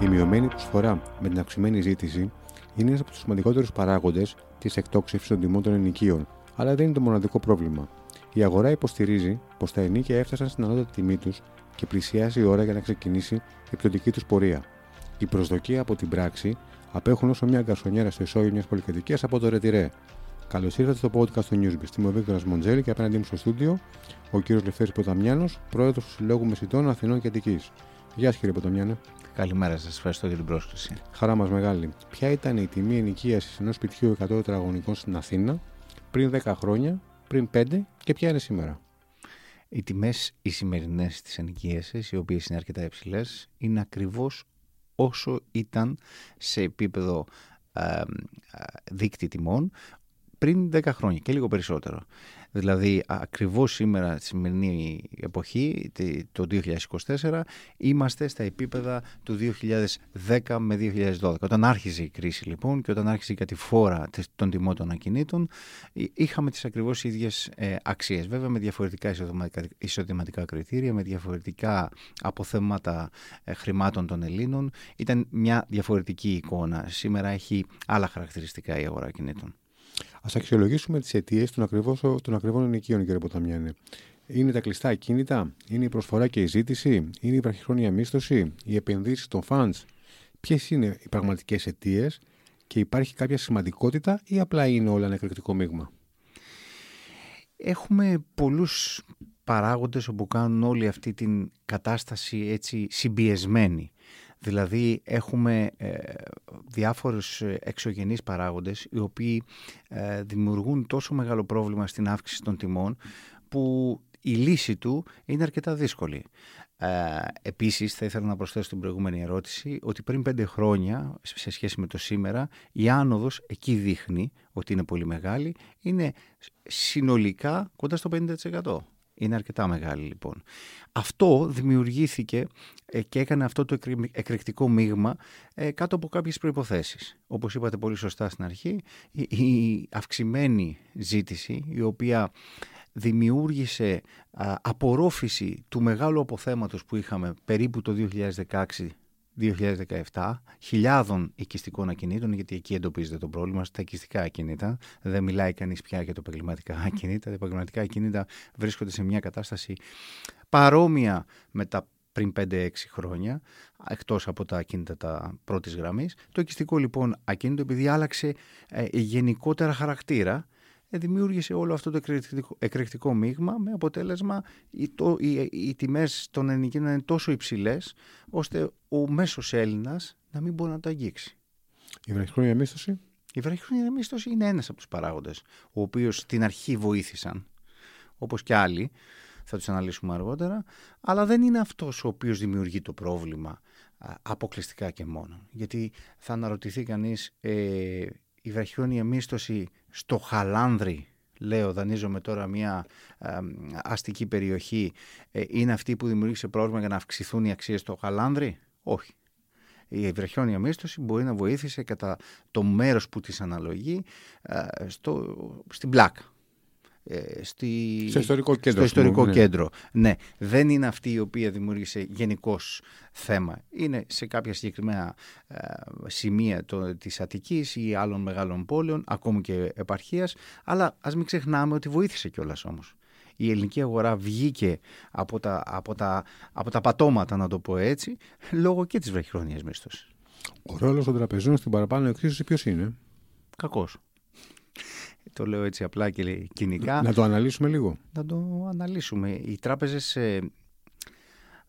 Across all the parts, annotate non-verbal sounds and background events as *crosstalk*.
Η μειωμένη προσφορά με την αυξημένη ζήτηση είναι ένας από τους σημαντικότερους παράγοντες της εκτόξευσης των τιμών των ενοικίων, αλλά δεν είναι το μοναδικό πρόβλημα. Η αγορά υποστηρίζει πως τα ενίκια έφτασαν στην ανώτατη τιμή τους και πλησιάζει η ώρα για να ξεκινήσει η πτωτική τους πορεία. Η προσδοκία από την πράξη απέχουν όσο μια γκαρσονιέρα στο ισόγειο μιας πολυκατοικίας από το Ρετυρέ. Καλώς ήρθατε στο podcast του Newsbeat. Είμαι ο Βίκτορας Μοντζέλη και απέναντί μου στο στούντιο ο κύριος Λευτέρης Ποταμιάνος, πρόεδρος του Συλλόγου Μεσητών Αθηνών και Αττικής. Γεια σας κύριε Ποταμιάνο. Καλημέρα σας, ευχαριστώ για την πρόσκληση. Χαρά μας μεγάλη. Ποια ήταν η τιμή ενοικίασης ενός σπιτιού 100 τετραγωνικών στην Αθήνα πριν 10 χρόνια, πριν 5 και ποια είναι σήμερα; Οι τιμές οι σημερινές της ενοικίασης, οι οποίες είναι αρκετά υψηλές, είναι ακριβώς όσο ήταν σε επίπεδο ε, δίκτυ τιμών πριν 10 χρόνια και λίγο περισσότερο. Δηλαδή ακριβώς σήμερα, στη σημερινή εποχή, το 2024, είμαστε στα επίπεδα του 2010 με 2012. Όταν άρχισε η κρίση λοιπόν και όταν άρχισε η κατηφόρα των τιμών των ακινήτων, είχαμε τις ακριβώς ίδιες ε, αξίες. Βέβαια με διαφορετικά εισοδηματικά κριτήρια, με διαφορετικά αποθέματα ε, χρημάτων των Ελλήνων. Ήταν μια διαφορετική εικόνα. Σήμερα έχει άλλα χαρακτηριστικά η αγορά ακινήτων. Α αξιολογήσουμε τις αιτίες των, των ακριβών ενοικίων, κύριε Ποταμιάννη. Είναι τα κλειστά ακίνητα, είναι η προσφορά και η ζήτηση, είναι η βραχυχρόνια μίσθωση, οι επενδύσεις των funds; Ποιες είναι οι πραγματικές αιτίες; Και υπάρχει κάποια σημαντικότητα ή απλά είναι όλα ένα εκρηκτικό μείγμα; Έχουμε πολλούς παράγοντες όπου κάνουν όλη αυτή την κατάσταση έτσι συμπιεσμένη. Δηλαδή έχουμε ε, διάφορους εξωγενείς παράγοντες οι οποίοι ε, δημιουργούν τόσο μεγάλο πρόβλημα στην αύξηση των τιμών που η λύση του είναι αρκετά δύσκολη. Ε, επίσης θα ήθελα να προσθέσω στην προηγούμενη ερώτηση ότι πριν πέντε χρόνια σε σχέση με το σήμερα η άνοδος εκεί δείχνει ότι είναι πολύ μεγάλη είναι συνολικά κοντά στο 50%. Είναι αρκετά μεγάλη λοιπόν. Αυτό δημιουργήθηκε ε, και έκανε αυτό το εκρηκτικό μείγμα ε, κάτω από κάποιες προϋποθέσεις. Όπως είπατε πολύ σωστά στην αρχή, η αυξημένη ζήτηση η οποία δημιούργησε απορρόφηση του μεγάλου αποθέματος που είχαμε περίπου το 2016 2017 χιλιάδων οικιστικών ακινήτων, γιατί εκεί εντοπίζεται το πρόβλημα, στα οικιστικά ακινήτα. Δεν μιλάει κανείς πια για το επαγγελματικά ακινήτα. Τα επαγγελματικά ακινήτα βρίσκονται σε μια κατάσταση παρόμοια με τα πριν 5-6 χρόνια, εκτός από τα ακίνητα τα πρώτης γραμμής. Το οικιστικό λοιπόν ακίνητο, επειδή άλλαξε ε, γενικότερα χαρακτήρα, ε, δημιούργησε όλο αυτό το εκρηκτικό, εκρηκτικό μείγμα με αποτέλεσμα οι, το, οι, οι τιμές των ενοικίων να είναι τόσο υψηλές ώστε ο μέσος Έλληνας να μην μπορεί να το αγγίξει. Η βραχυχρόνια μίσθωση; Η βραχυχρόνια μίσθωση είναι ένας από τους παράγοντες, ο οποίος στην αρχή βοήθησαν, όπως και άλλοι, θα τους αναλύσουμε αργότερα, αλλά δεν είναι αυτός ο οποίος δημιουργεί το πρόβλημα αποκλειστικά και μόνο. Γιατί θα αναρωτηθεί κανείς, ε, η βραχυχρόνια μίσθωση στο Χαλάνδρι, λέω δανείζομαι τώρα μια αστική περιοχή, ε, είναι αυτή που δημιούργησε πρόβλημα για να αυξηθούν οι αξίες στο Χαλάνδρι; Όχι. Η βραχιόνια μίσθωση μπορεί να βοήθησε κατά το μέρος που της αναλογεί ε, στο, στην πλάκα. Ε, στη... στο ιστορικό κέντρο. Στο ιστορικό ναι. κέντρο. Ναι, δεν είναι αυτή η οποία δημιούργησε γενικώς θέμα. Είναι σε κάποια συγκεκριμένα ε, σημεία το, της Αττικής ή άλλων μεγάλων πόλεων, ακόμη και επαρχίας, αλλά ας μην ξεχνάμε ότι βοήθησε κιόλας όμως. Η ελληνική αγορά βγήκε από τα, από, τα, από τα πατώματα, να το πω έτσι, λόγω και της βραχυχρόνιας μίσθωσης. Ο ρόλος των τραπεζών στην παραπάνω εξίσωση ποιος είναι; Κακός το λέω έτσι απλά και κοινικά. Να το αναλύσουμε λίγο. Να το αναλύσουμε. Οι τράπεζες ε,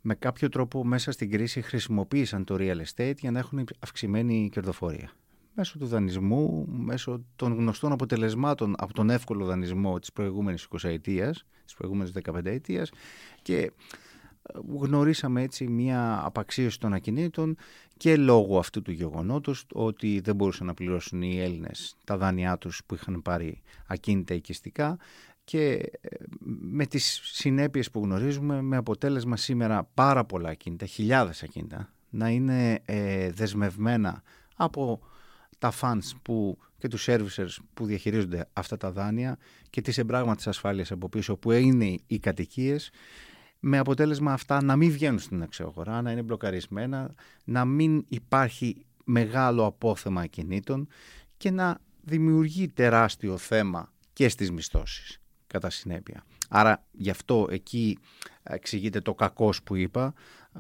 με κάποιο τρόπο μέσα στην κρίση χρησιμοποίησαν το real estate για να έχουν αυξημένη κερδοφορία. Μέσω του δανεισμού, μέσω των γνωστών αποτελεσμάτων από τον εύκολο δανεισμό της προηγούμενης 20 ετίας, της προηγούμενης 15 ετίας και γνωρίσαμε έτσι μια απαξίωση των ακινήτων και λόγω αυτού του γεγονότος ότι δεν μπορούσαν να πληρώσουν οι Έλληνες τα δάνειά τους που είχαν πάρει ακίνητα οικιστικά και ε, με τις συνέπειες που γνωρίζουμε με αποτέλεσμα σήμερα πάρα πολλά ακίνητα, χιλιάδες ακίνητα να είναι ε, δεσμευμένα από τα funds που, και τους servicers που διαχειρίζονται αυτά τα δάνεια και τις εμπράγματες ασφάλειας από πίσω που είναι οι κατοικίες με αποτέλεσμα αυτά να μην βγαίνουν στην εξαγορά, να είναι μπλοκαρισμένα, να μην υπάρχει μεγάλο απόθεμα ακινήτων και να δημιουργεί τεράστιο θέμα και στις μισθώσεις κατά συνέπεια. Άρα γι' αυτό εκεί εξηγείται το κακός που είπα,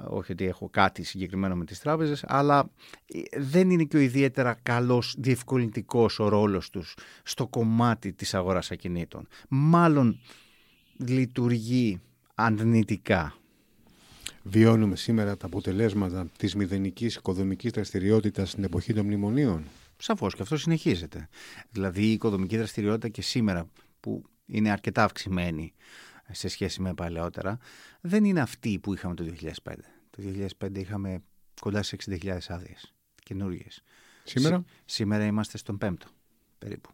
όχι ότι έχω κάτι συγκεκριμένο με τις τράπεζες, αλλά ε, δεν είναι και ο ιδιαίτερα καλός διευκολυντικός ο ρόλος τους στο κομμάτι της αγοράς ακινήτων. Μάλλον λειτουργεί αρνητικά. Βιώνουμε σήμερα τα αποτελέσματα της μηδενικής οικοδομικής δραστηριότητας στην εποχή των μνημονίων. Σαφώς και αυτό συνεχίζεται. Δηλαδή η οικοδομική δραστηριότητα και σήμερα που είναι αρκετά αυξημένη σε σχέση με παλαιότερα, δεν είναι αυτή που είχαμε το 2005. Το 2005 είχαμε κοντά σε 60.000 άδειες καινούργιε. Σήμερα; σήμερα είμαστε στον πέμπτο περίπου.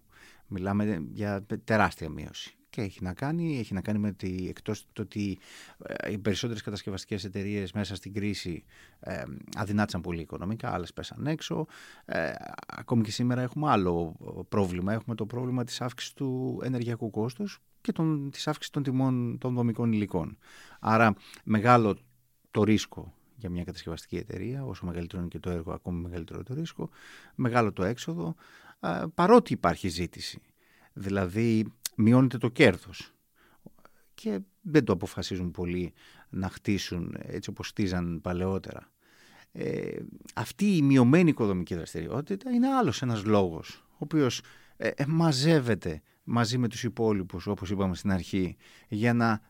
Μιλάμε για τεράστια μείωση. Και έχει να κάνει, έχει να κάνει με ότι εκτός το ότι ε, οι περισσότερες κατασκευαστικές εταιρείες μέσα στην κρίση ε, αδυνάτησαν πολύ οικονομικά, άλλες πέσαν έξω. Ε, ακόμη και σήμερα έχουμε άλλο πρόβλημα. Έχουμε το πρόβλημα της αύξησης του ενεργειακού κόστους και τον, της αύξησης των τιμών των δομικών υλικών. Άρα μεγάλο το ρίσκο για μια κατασκευαστική εταιρεία, όσο μεγαλύτερο είναι και το έργο, ακόμη μεγαλύτερο το ρίσκο, μεγάλο το έξοδο, παρότι υπάρχει ζήτηση. Δηλαδή μειώνεται το κέρδος και δεν το αποφασίζουν πολύ να χτίσουν έτσι όπως χτίζαν παλαιότερα. Ε, αυτή η μειωμένη οικοδομική δραστηριότητα είναι άλλος ένας λόγος, ο οποίος ε, ε, μαζεύεται μαζί με τους υπόλοιπους, όπως είπαμε στην αρχή, για να,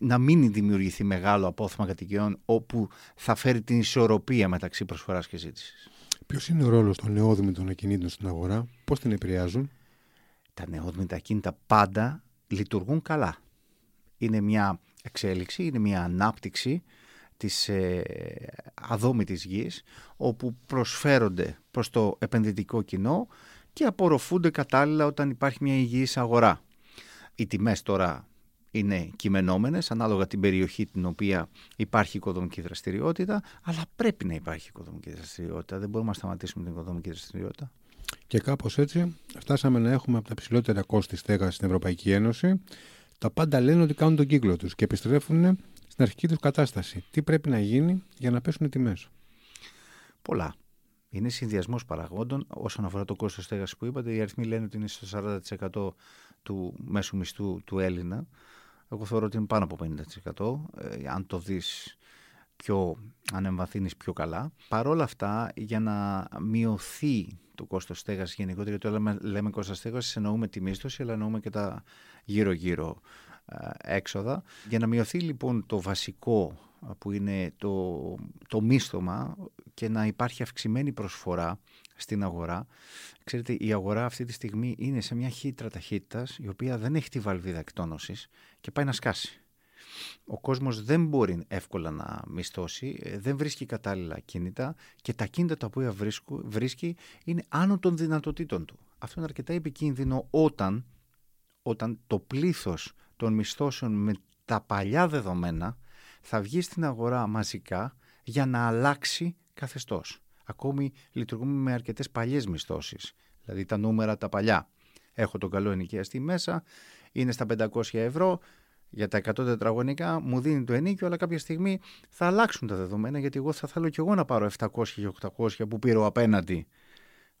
να μην δημιουργηθεί μεγάλο απόθεμα κατοικιών, όπου θα φέρει την ισορροπία μεταξύ προσφοράς και ζήτησης. Ποιος είναι ο ρόλος των νεόδημητων ακινήτων στην αγορά, πώς την επηρεάζουν; Τα νεόδημητα ακίνητα πάντα λειτουργούν καλά. Είναι μια εξέλιξη, είναι μια ανάπτυξη της ε, αδόμητης γης, όπου προσφέρονται προς το επενδυτικό κοινό και απορροφούνται κατάλληλα όταν υπάρχει μια υγιής αγορά. Οι τιμές τώρα είναι κειμενόμενες ανάλογα την περιοχή την οποία υπάρχει οικοδομική δραστηριότητα, αλλά πρέπει να υπάρχει οικοδομική δραστηριότητα. Δεν μπορούμε να σταματήσουμε την οικοδομική δραστηριότητα. Και κάπως έτσι φτάσαμε να έχουμε από τα ψηλότερα κόστη στέγαση στην Ευρωπαϊκή Ένωση. Τα πάντα λένε ότι κάνουν τον κύκλο τους και επιστρέφουν στην αρχική τους κατάσταση. Τι πρέπει να γίνει για να πέσουν οι τιμές; Πολλά είναι συνδυασμός παραγόντων. Όσον αφορά το κόστος στέγασης που είπατε, οι αριθμοί λένε ότι είναι στο 40% του μέσου μισθού του Έλληνα. Εγώ θεωρώ ότι είναι πάνω από 50%. Ε, αν το δεις πιο, αν εμβαθύνεις πιο καλά. Παρ' όλα αυτά, για να μειωθεί το κόστο στέγαση γενικότερα, γιατί όλα λέμε, λέμε κόστο στέγαση, εννοούμε τη μίσθωση, αλλά εννοούμε και τα γύρω-γύρω ε, έξοδα. Για να μειωθεί λοιπόν το βασικό που είναι το, το μίσθωμα και να υπάρχει αυξημένη προσφορά στην αγορά. Ξέρετε, η αγορά αυτή τη στιγμή είναι σε μια χύτρα ταχύτητας η οποία δεν έχει τη βαλβίδα εκτόνωσης και πάει να σκάσει. Ο κόσμος δεν μπορεί εύκολα να μισθώσει, ε, δεν βρίσκει κατάλληλα κίνητα και τα κίνητα τα οποία βρίσκει είναι άνω των δυνατοτήτων του. Αυτό είναι αρκετά επικίνδυνο όταν, όταν το πλήθος των μισθώσεων με τα παλιά δεδομένα θα βγει στην αγορά μαζικά για να αλλάξει καθεστώς. Ακόμη λειτουργούμε με αρκετές παλιές μισθώσεις, δηλαδή τα νούμερα τα παλιά. Έχω τον καλό ενοικιαστή μέσα, είναι στα 500 ευρώ, για τα 100 τετραγωνικά μου δίνει το ενίκιο, αλλά κάποια στιγμή θα αλλάξουν τα δεδομένα, γιατί εγώ θα θέλω κι εγώ να πάρω 700 και 800 που πήρω απέναντι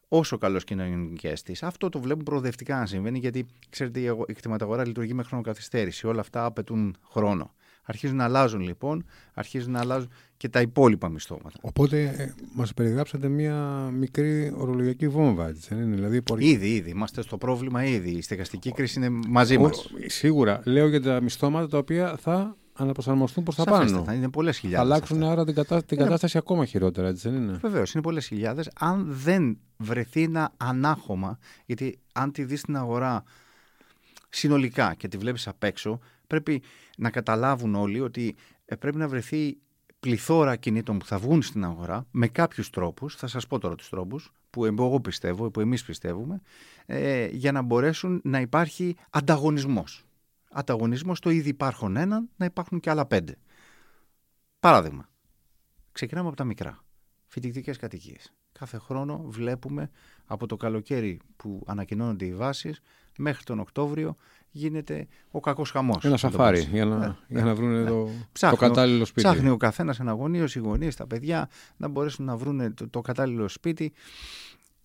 όσο καλός και είναι ο ενοικιαστή. Αυτό το βλέπουμε προοδευτικά να συμβαίνει, γιατί ξέρετε, η κτηματαγορά λειτουργεί με χρονοκαθυστέρηση. Όλα αυτά απαιτούν χρόνο. Αρχίζουν να αλλάζουν λοιπόν, αρχίζουν να αλλάζουν και τα υπόλοιπα μισθώματα. Οπότε ε, μας περιγράψατε μια μικρή ορολογιακή βόμβα, έτσι δεν είναι; Δηλαδή, Ήδη, ήδη. Είμαστε στο πρόβλημα ήδη. Η στεγαστική κρίση είναι μαζί μας. Σίγουρα. Λέω για τα μισθώματα τα οποία θα αναπροσαρμοστούν προς τα πάνω. Θα είναι πολλές χιλιάδες. Θα αλλάξουν άρα την, κατά... την κατάσταση ακόμα χειρότερα, έτσι δεν είναι; Βεβαίως, είναι πολλές χιλιάδες. Αν δεν βρεθεί ένα ανάχωμα, γιατί αν τη δεις στην αγορά συνολικά και τη βλέπεις απ' έξω, πρέπει να καταλάβουν όλοι ότι ε, πρέπει να βρεθεί πληθώρα κινήτων που θα βγουν στην αγορά με κάποιους τρόπους, θα σας πω τώρα τους τρόπους που εγώ πιστεύω, που εμείς πιστεύουμε, ε, για να μπορέσουν να υπάρχει ανταγωνισμός. Ανταγωνισμός το ήδη υπάρχουν έναν, να υπάρχουν και άλλα πέντε. Παράδειγμα, ξεκινάμε από τα μικρά. Φοιτητικές κατοικίες. Κάθε χρόνο βλέπουμε από το καλοκαίρι που ανακοινώνονται οι βάσεις μέχρι τον Οκτώβριο γίνεται ο κακός χαμός. Ένα σαφάρι για να, ναι, για να βρουν ναι. το, το κατάλληλο σπίτι. Ψάχνει ο καθένας ένα γονείο, οι γονείς, τα παιδιά να μπορέσουν να βρουν το, το κατάλληλο σπίτι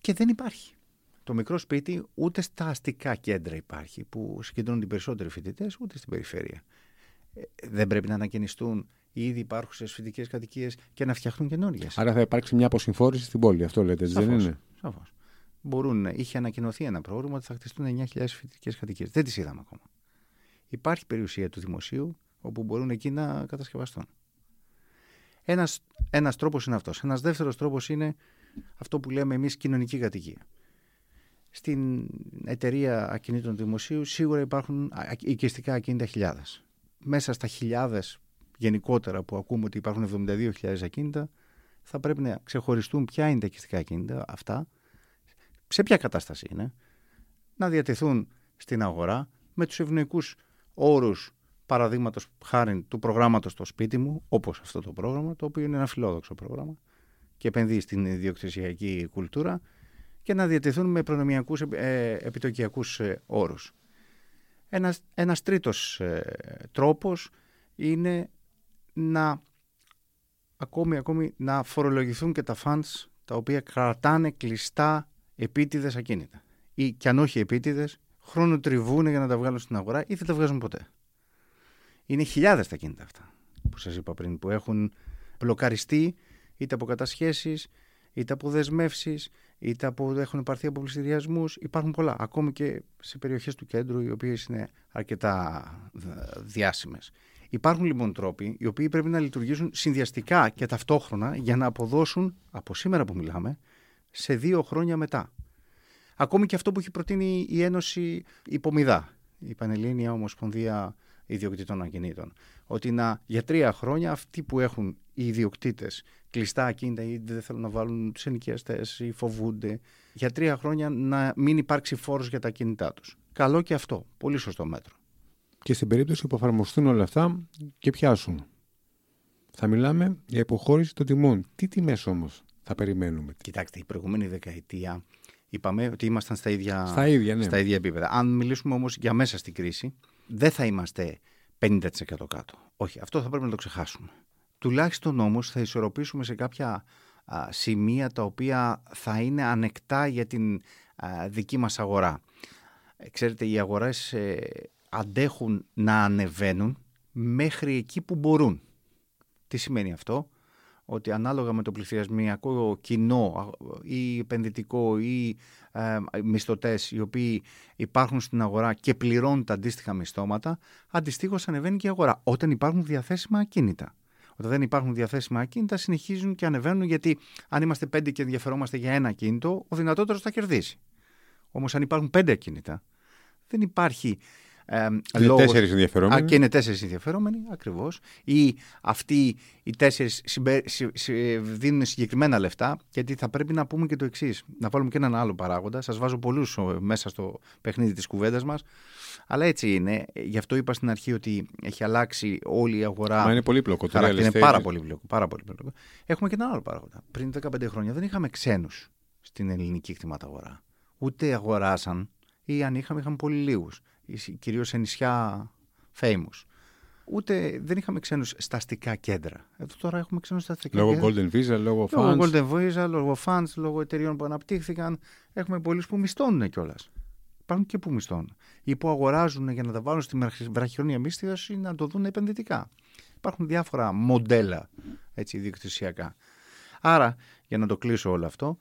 και δεν υπάρχει. Το μικρό σπίτι ούτε στα αστικά κέντρα υπάρχει που συγκεντρώνουν οι περισσότεροι φοιτητές, ούτε στην περιφέρεια. Ε, δεν πρέπει να ανακαινιστούν οι ήδη υπάρχουσες φοιτητικές κατοικίες και να φτιαχτούν καινούργιες. Άρα θα υπάρξει μια αποσυμφόρηση στην πόλη, αυτό λέτε, δεν είναι; Σαφώς. Μπορούν, είχε ανακοινωθεί ένα πρόγραμμα ότι θα χτιστούν 9.000 φοιτητικές κατοικίες. Δεν τις είδαμε ακόμα. Υπάρχει περιουσία του δημοσίου όπου μπορούν εκεί να κατασκευαστούν. Ένας, ένας τρόπος είναι αυτός. Ένας δεύτερος τρόπος είναι αυτό που λέμε εμείς κοινωνική κατοικία. Στην εταιρεία ακινήτων δημοσίου σίγουρα υπάρχουν οικιστικά ακίνητα χιλιάδες. Μέσα στα χιλιάδες γενικότερα που ακούμε ότι υπάρχουν 72.000 ακίνητα θα πρέπει να ξεχωριστούν ποια είναι τα οικιστικά ακίνητα αυτά, σε ποια κατάσταση είναι, να διατεθούν στην αγορά με τους ευνοϊκούς όρους παραδείγματος χάρη του προγράμματος στο σπίτι μου, όπως αυτό το πρόγραμμα, το οποίο είναι ένα φιλόδοξο πρόγραμμα και επενδύει στην ιδιοκτησιακή κουλτούρα και να διατηθούν με προνομιακούς ε, επιτοκιακούς ε, όρους. Ένας, ένας τρίτος ε, τρόπος είναι να ακόμη, ακόμη να φορολογηθούν και τα funds τα οποία κρατάνε κλειστά επίτηδες ακίνητα. Ή κι αν όχι επίτηδες, χρονοτριβούν για να τα βγάλουν στην αγορά ή δεν τα βγάζουν ποτέ. Είναι χιλιάδες τα κίνητα αυτά που σας είπα πριν, που έχουν μπλοκαριστεί είτε από κατασχέσεις, είτε από δεσμεύσεις, είτε από, έχουν πάρθει από πληστηριασμού. Υπάρχουν πολλά. Ακόμη και σε περιοχές του κέντρου, οι οποίες είναι αρκετά διάσημες. Υπάρχουν λοιπόν τρόποι οι οποίοι πρέπει να λειτουργήσουν συνδυαστικά και ταυτόχρονα για να αποδώσουν από σήμερα που μιλάμε σε δύο χρόνια μετά. Ακόμη και αυτό που έχει προτείνει η Ένωση Υπομιδά, η Πανελλήνια Ομοσπονδία Ιδιοκτήτων Ακινήτων. Ότι να, για τρία χρόνια αυτοί που έχουν οι ιδιοκτήτες κλειστά ακίνητα ή δεν θέλουν να βάλουν του ενοικιαστές ή φοβούνται, για τρία χρόνια να μην υπάρξει φόρος για τα κινητά τους. Καλό και αυτό. Πολύ σωστό μέτρο. Και στην περίπτωση που εφαρμοστούν όλα αυτά και πιάσουν. Θα μιλάμε για υποχώρηση των τιμών. Τι τιμές όμως θα περιμένουμε; Κοιτάξτε, η προηγούμενη δεκαετία είπαμε ότι ήμασταν στα ίδια, στα ίδια, ναι. στα ίδια επίπεδα. Αν μιλήσουμε όμως για μέσα στην κρίση, δεν θα είμαστε 50% κάτω. Όχι, αυτό θα πρέπει να το ξεχάσουμε. Τουλάχιστον όμως θα ισορροπήσουμε σε κάποια σημεία τα οποία θα είναι ανεκτά για την δική μας αγορά. Ε, ξέρετε, οι αγορές ε, αντέχουν να ανεβαίνουν μέχρι εκεί που μπορούν. Τι σημαίνει αυτό; Ότι ανάλογα με το πληθυσμιακό κοινό ή επενδυτικό ή ε, μισθωτές οι οποίοι υπάρχουν στην αγορά και πληρώνουν τα αντίστοιχα μισθώματα, αντιστοίχως ανεβαίνει και η αγορά όταν υπάρχουν διαθέσιμα ακίνητα. Όταν δεν υπάρχουν διαθέσιμα ακίνητα, συνεχίζουν και ανεβαίνουν γιατί αν είμαστε πέντε και ενδιαφερόμαστε για ένα ακίνητο, ο δυνατότερος θα κερδίσει. Όμως, αν υπάρχουν πέντε ακίνητα, δεν υπάρχει ε, είναι λόγος... τέσσερις ενδιαφερόμενοι. Α, και είναι τέσσερις ενδιαφερόμενοι, ακριβώς. Ή αυτοί οι τέσσερις συμπε... δίνουν συγκεκριμένα λεφτά, γιατί θα πρέπει να πούμε και το εξής. Να βάλουμε και έναν άλλο παράγοντα. Σας βάζω πολλούς μέσα στο παιχνίδι της κουβέντας μας. Αλλά έτσι είναι. Γι' αυτό είπα στην αρχή ότι έχει αλλάξει όλη η αγορά. Μα είναι πολύπλοκο. Το είναι πάρα πολύπλοκο, πάρα πολύπλοκο. Έχουμε και ένα άλλο παράγοντα. Πριν 15 χρόνια δεν είχαμε ξένους στην ελληνική κτηματαγορά. Ούτε αγοράσαν ή αν είχαμε, είχαμε πολύ λίγους. Κυρίως σε νησιά famous. Ούτε δεν είχαμε ξένους στα αστικά κέντρα. Εδώ τώρα έχουμε ξένους στα αστικά λόγω κέντρα. Λόγω Golden Visa, λόγω funds. Λόγω Golden Visa, λόγω funds, λόγω εταιριών που αναπτύχθηκαν. Έχουμε πολλούς που μισθώνουν κιόλας. Υπάρχουν και που μισθώνουν. Ή που αγοράζουν για να τα βάλουν στη βραχυχρόνια μίσθωση ή να το δουν επενδυτικά. Υπάρχουν διάφορα μοντέλα έτσι, διοκτησιακά. Άρα, για να το κλείσω όλο αυτό,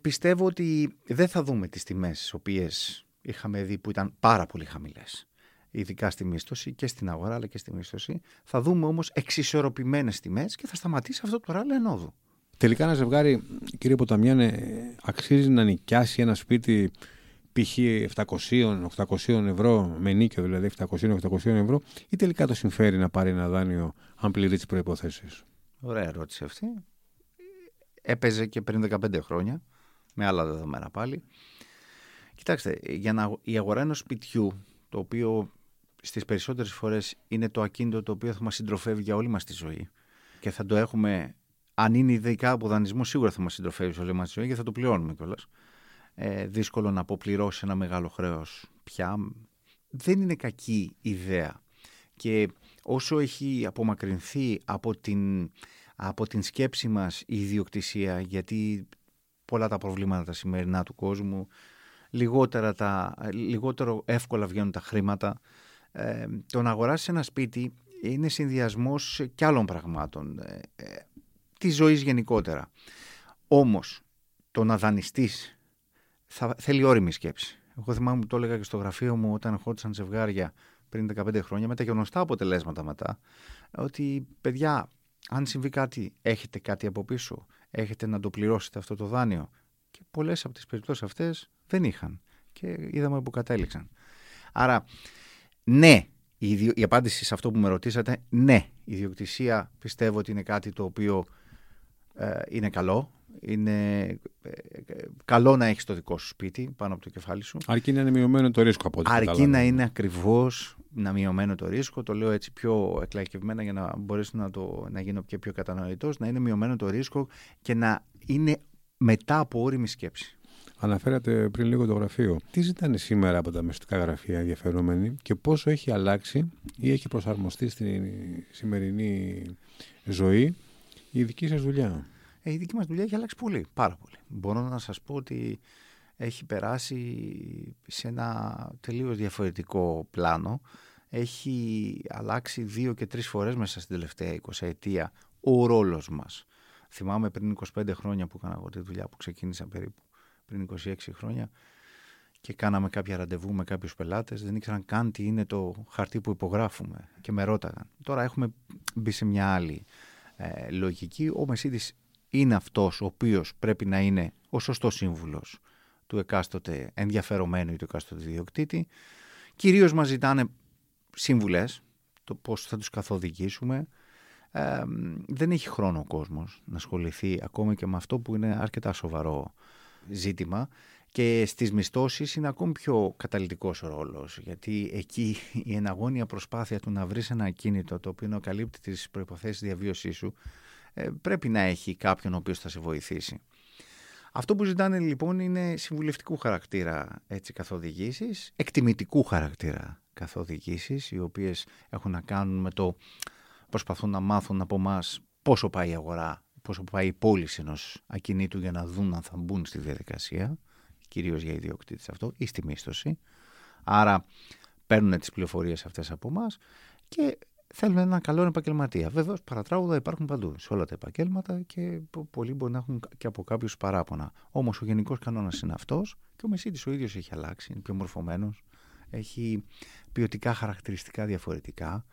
πιστεύω ότι δεν θα δούμε τις τιμές τις οποίες είχαμε δει που ήταν πάρα πολύ χαμηλές ειδικά στη μίσθωση και στην αγορά αλλά και στη μίσθωση. Θα δούμε όμως εξισορροπημένες τιμές και θα σταματήσει αυτό το ράλι ενόδου. Τελικά ένα ζευγάρι, κύριε Ποταμιάνε, αξίζει να νοικιάσει ένα σπίτι π.χ. 700-800 ευρώ, με νίκιο δηλαδή 700-800 ευρώ, ή τελικά το συμφέρει να πάρει ένα δάνειο αν πληρεί τις προποθέσει. Ωραία ερώτηση αυτή. Έπαιζε και πριν 15 χρόνια, με άλλα δεδομένα πάλι. Κοιτάξτε, για να, η αγορά ενός σπιτιού, το οποίο στις περισσότερες φορές είναι το ακίνητο το οποίο θα μας συντροφεύει για όλη μας τη ζωή και θα το έχουμε αν είναι ειδικά από δανεισμό, σίγουρα θα μας συντροφεύει ο λεμά τη ζωή και θα το πληρώνουμε κιόλας. Ε, δύσκολο να αποπληρώσει ένα μεγάλο χρέος πια. Δεν είναι κακή ιδέα. Και όσο έχει απομακρυνθεί από την, από την σκέψη μας η ιδιοκτησία, γιατί πολλά τα προβλήματα τα σημερινά του κόσμου, λιγότερα τα, λιγότερο εύκολα βγαίνουν τα χρήματα, ε, το να αγοράσεις ένα σπίτι είναι συνδυασμός και άλλων πραγμάτων, ε, ε, της ζωής γενικότερα. Όμως, το να δανειστείς θα, θέλει όρημη σκέψη. Εγώ θυμάμαι που το έλεγα και στο γραφείο μου όταν ερχόντουσαν ζευγάρια πριν 15 χρόνια, με τα γνωστά αποτελέσματα μετά, ότι παιδιά, αν συμβεί κάτι, έχετε κάτι από πίσω, έχετε να το πληρώσετε αυτό το δάνειο. Και πολλές από τις περιπτώσεις αυτές δεν είχαν. Και είδαμε που κατέληξαν. Άρα, ναι, η, η απάντηση σε αυτό που με ρωτήσατε, ναι, η ιδιοκτησία πιστεύω ότι είναι κάτι το οποίο ε, είναι καλό. Είναι ε, ε, καλό να έχεις το δικό σου σπίτι πάνω από το κεφάλι σου. Αρκεί να είναι μειωμένο το ρίσκο από ό,τι Αρκεί να είναι ακριβώς να μειωμένο το ρίσκο. Το λέω έτσι πιο εκλαϊκευμένα για να μπορέσω να, το, να γίνω και πιο κατανοητός. Να είναι μειωμένο το ρίσκο και να είναι μετά από όρημη σκέψη. Αναφέρατε πριν λίγο το γραφείο. Τι ζητάνε σήμερα από τα μεσητικά γραφεία ενδιαφερόμενοι και πόσο έχει αλλάξει ή έχει προσαρμοστεί στην σημερινή ζωή η δική σας δουλειά; Ε, η δική μας δουλειά έχει αλλάξει πολύ, πάρα πολύ. Μπορώ να σας πω ότι έχει περάσει σε ένα τελείως διαφορετικό πλάνο. Έχει αλλάξει δύο και τρεις φορές μέσα στην τελευταία 20 ετία ο ρόλος μας. Θυμάμαι πριν 25 χρόνια που έκανα εγώ τη δουλειά που ξεκίνησα περίπου πριν 26 χρόνια και κάναμε κάποια ραντεβού με κάποιους πελάτες, δεν ήξεραν καν τι είναι το χαρτί που υπογράφουμε και με ρώταγαν. Τώρα έχουμε μπει σε μια άλλη ε, λογική. Ο Μεσίδης είναι αυτός ο οποίος πρέπει να είναι ο σωστός σύμβουλος του εκάστοτε ενδιαφερομένου ή του εκάστοτε διοκτήτη. Κυρίως μας ζητάνε σύμβουλες, το πώς θα τους καθοδηγήσουμε. Ε, δεν έχει χρόνο ο κόσμος να ασχοληθεί ακόμα και με αυτό που είναι αρκετά σοβαρό ζήτημα και στις μισθώσεις είναι ακόμη πιο καταλητικός ο ρόλος γιατί εκεί *laughs* η εναγώνια προσπάθεια του να βρεις ένα ακίνητο το οποίο να καλύπτει τις προϋποθέσεις διαβίωσής σου ε, πρέπει να έχει κάποιον ο οποίος θα σε βοηθήσει. Αυτό που ζητάνε λοιπόν είναι συμβουλευτικού χαρακτήρα έτσι, καθοδηγήσεις, εκτιμητικού χαρακτήρα καθοδηγήσεις, οι οποίες έχουν να κάνουν με το προσπαθούν να μάθουν από εμά πόσο πάει η αγορά, πόσο πάει η πώληση ενός ακινήτου για να δουν αν θα μπουν στη διαδικασία, κυρίως για ιδιοκτήτες αυτό, ή στη μίσθωση. Άρα παίρνουν τις πληροφορίες αυτές από εμά και θέλουν έναν καλό επαγγελματία. Βέβαια, παρατράγουδα υπάρχουν παντού σε όλα τα επαγγέλματα και πολλοί μπορεί να έχουν και από κάποιους παράπονα. Όμως ο γενικός κανόνας είναι αυτός και ο Μεσίτης ο ίδιος έχει αλλάξει, είναι πιο μορφωμένος, έχει ποιοτικά χαρακτηριστικά διαφορετικά.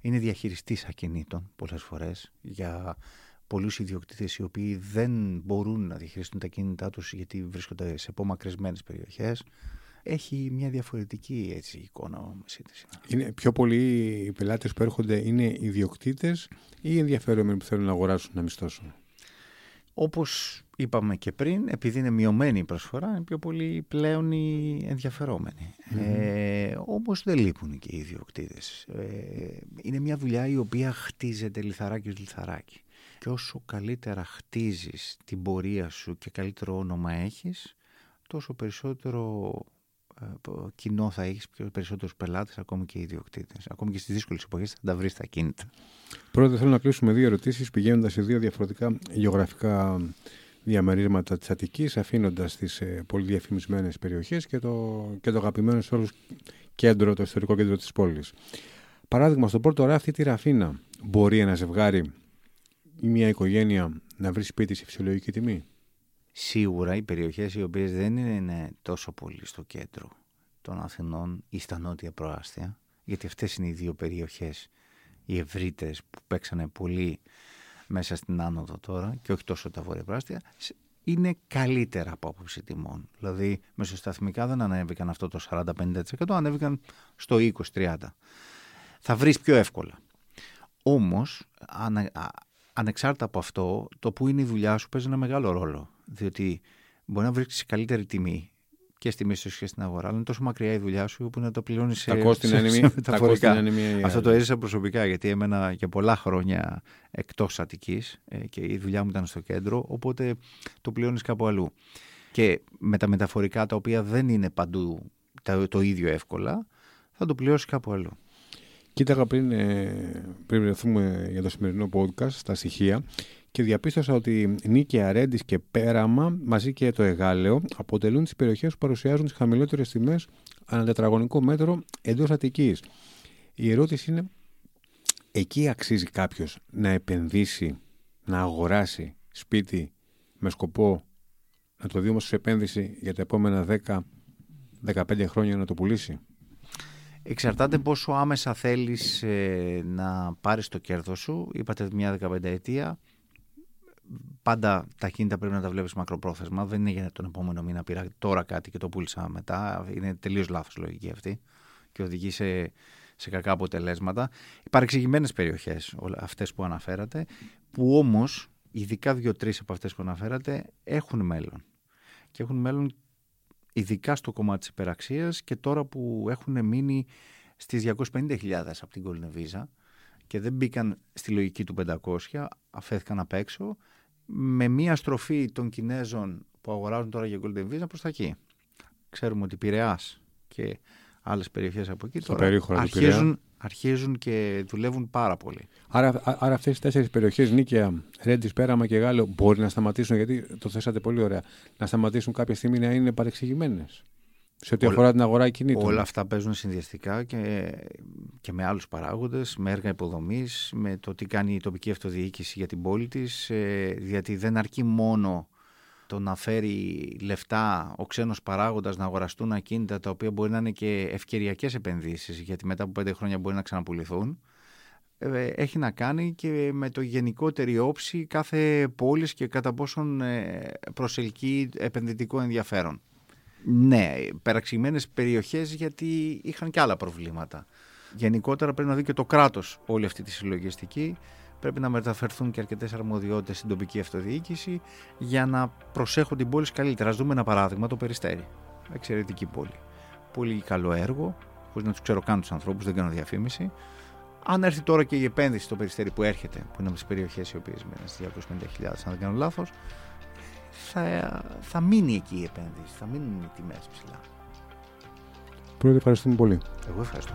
Είναι διαχειριστής ακινήτων πολλές φορές για πολλούς ιδιοκτήτες οι οποίοι δεν μπορούν να διαχειριστούν τα κίνητά τους γιατί βρίσκονται σε απομακρυσμένες περιοχές έχει μια διαφορετική έτσι, εικόνα ο Μεσίτης. Είναι πιο πολλοί οι πελάτες που έρχονται είναι ιδιοκτήτες ή ενδιαφέρομενοι που θέλουν να αγοράσουν να μισθώσουν; Όπως είπαμε και πριν, επειδή είναι μειωμένη η προσφορά, είναι πιο πολύ πλέον οι ενδιαφερομενοι Ε, όμως δεν λείπουν και οι ιδιοκτήτες. Ε, είναι μια δουλειά η οποία χτίζεται λιθαράκι λιθαράκι. Και όσο καλύτερα χτίζεις την πορεία σου και καλύτερο όνομα έχεις, τόσο περισσότερο ε, κοινό θα έχεις πιο περισσότερους πελάτες, ακόμη και ιδιοκτήτες. Ακόμη και στις δύσκολες εποχές θα τα βρεις τα κίνητα. Πρώτα θέλω να κλείσουμε δύο ερωτήσεις πηγαίνοντας σε δύο διαφορετικά γεωγραφικά διαμερίσματα της Αττικής, αφήνοντας τις ε, πολύ διαφημισμένες περιοχές και το, και το αγαπημένο σε όλους κέντρο, το ιστορικό κέντρο της πόλης. Παράδειγμα, στο Πόρτο Ράφτη, τη Ραφίνα, μπορεί ένα ζευγάρι ή μια οικογένεια να βρει σπίτι σε φυσιολογική τιμή; Σίγουρα οι περιοχές οι οποίες δεν είναι τόσο πολύ στο κέντρο των Αθηνών ή στα νότια προάστια, γιατί αυτές είναι οι δύο περιοχές οι ευρύτερε που παίξανε πολύ μέσα στην άνοδο τώρα και όχι τόσο τα βόρεια προάστια, είναι καλύτερα από άποψη τιμών. Δηλαδή, μεσοσταθμικά δεν ανέβηκαν αυτό το 40-50%, ανέβηκαν στο 20-30%. Θα βρεις πιο εύκολα. Όμως, ανεξάρτητα από αυτό, το που είναι η δουλειά σου παίζει ένα μεγάλο ρόλο. Διότι μπορεί να βρει καλύτερη τιμή και στη μίσθωση και στην αγορά. Αλλά είναι τόσο μακριά η δουλειά σου που να το πληρώνεις σε, Τα κόστη σε, είναι σε μία- τα μεταφορικά. κόστη είναι μία ή Αυτό άλλη. το έζησα προσωπικά γιατί έμενα για πολλά χρόνια εκτός Αττικής και η δουλειά μου ήταν στο κέντρο. Οπότε το πληρώνεις κάπου αλλού. Και με τα μεταφορικά τα οποία δεν είναι παντού τα- το ίδιο εύκολα, θα το πληρώσεις κάπου αλλού. Κοίταγα πριν, ε, πριν βρεθούμε για το σημερινό podcast στα στοιχεία και διαπίστωσα ότι Νίκαια, Ρέντις και Πέραμα μαζί και το Εγάλεο αποτελούν τις περιοχές που παρουσιάζουν τις χαμηλότερες τιμές ανά τετραγωνικό μέτρο εντός Αττικής. Η ερώτηση είναι, εκεί αξίζει κάποιος να επενδύσει, να αγοράσει σπίτι με σκοπό να το δει όμως ως επένδυση για τα επόμενα 10-15 χρόνια να το πουλήσει; Εξαρτάται πόσο άμεσα θέλεις ε, να πάρεις το κέρδος σου. Είπατε μια 15 ετία. Πάντα τα κίνητα πρέπει να τα βλέπεις μακροπρόθεσμα. Δεν είναι για τον επόμενο μήνα πήρα τώρα κάτι και το πούλησα μετά. Είναι τελείως λάθος λογική αυτή και οδηγεί σε, σε κακά αποτελέσματα. Οι παρεξηγημένες περιοχές, όλα αυτές που αναφέρατε, που όμως, ειδικά δύο-τρεις από αυτές που αναφέρατε, έχουν μέλλον. Και έχουν μέλλον ειδικά στο κομμάτι της υπεραξίας και τώρα που έχουν μείνει στις 250.000 από την Golden Visa και δεν μπήκαν στη λογική του 500, αφέθηκαν απ' έξω, με μία στροφή των Κινέζων που αγοράζουν τώρα για Golden Visa προς τα εκεί. Ξέρουμε ότι Πειραιάς και άλλες περιοχές από εκεί Στα τώρα περίχωρα του αρχίζουν, αρχίζουν και δουλεύουν πάρα πολύ. Άρα, α- άρα αυτές οι τέσσερις περιοχές, Νίκαια, Ρέντι, Πέραμα και Γάλλο, μπορεί να σταματήσουν, γιατί το θέσατε πολύ ωραία, να σταματήσουν κάποια στιγμή να είναι παρεξηγημένες. Σε ό,τι Όλα- αφορά την αγορά κινήτων. Όλα αυτά παίζουν συνδυαστικά και, και με άλλους παράγοντες, με έργα υποδομής, με το τι κάνει η τοπική αυτοδιοίκηση για την πόλη της, ε, γιατί δεν αρκεί μόνο το να φέρει λεφτά ο ξένος παράγοντας να αγοραστούν ακίνητα τα οποία μπορεί να είναι και ευκαιριακές επενδύσεις γιατί μετά από πέντε χρόνια μπορεί να ξαναπουληθούν ε, έχει να κάνει και με το γενικότερη όψη κάθε πόλης και κατά πόσον ε, προσελκύει επενδυτικό ενδιαφέρον. Ναι, περαξημένες περιοχές γιατί είχαν και άλλα προβλήματα. Γενικότερα πρέπει να δει και το κράτος όλη αυτή τη συλλογιστική. Πρέπει να μεταφερθούν και αρκετές αρμοδιότητες στην τοπική αυτοδιοίκηση για να προσέχουν την πόλη καλύτερα. Ας δούμε ένα παράδειγμα, το Περιστέρι. Εξαιρετική πόλη. Πολύ καλό έργο, χωρίς να τους ξέρω καν τους ανθρώπους, δεν κάνω διαφήμιση. Αν έρθει τώρα και η επένδυση στο Περιστέρι που έρχεται, που είναι από τις περιοχές οι οποίες μένουν στις 250.000, αν δεν κάνω λάθος, θα, θα μείνει εκεί η επένδυση, θα μείνουν οι τιμές ψηλά. Πρώτα, ευχαριστούμε πολύ. Εγώ ευχαριστώ.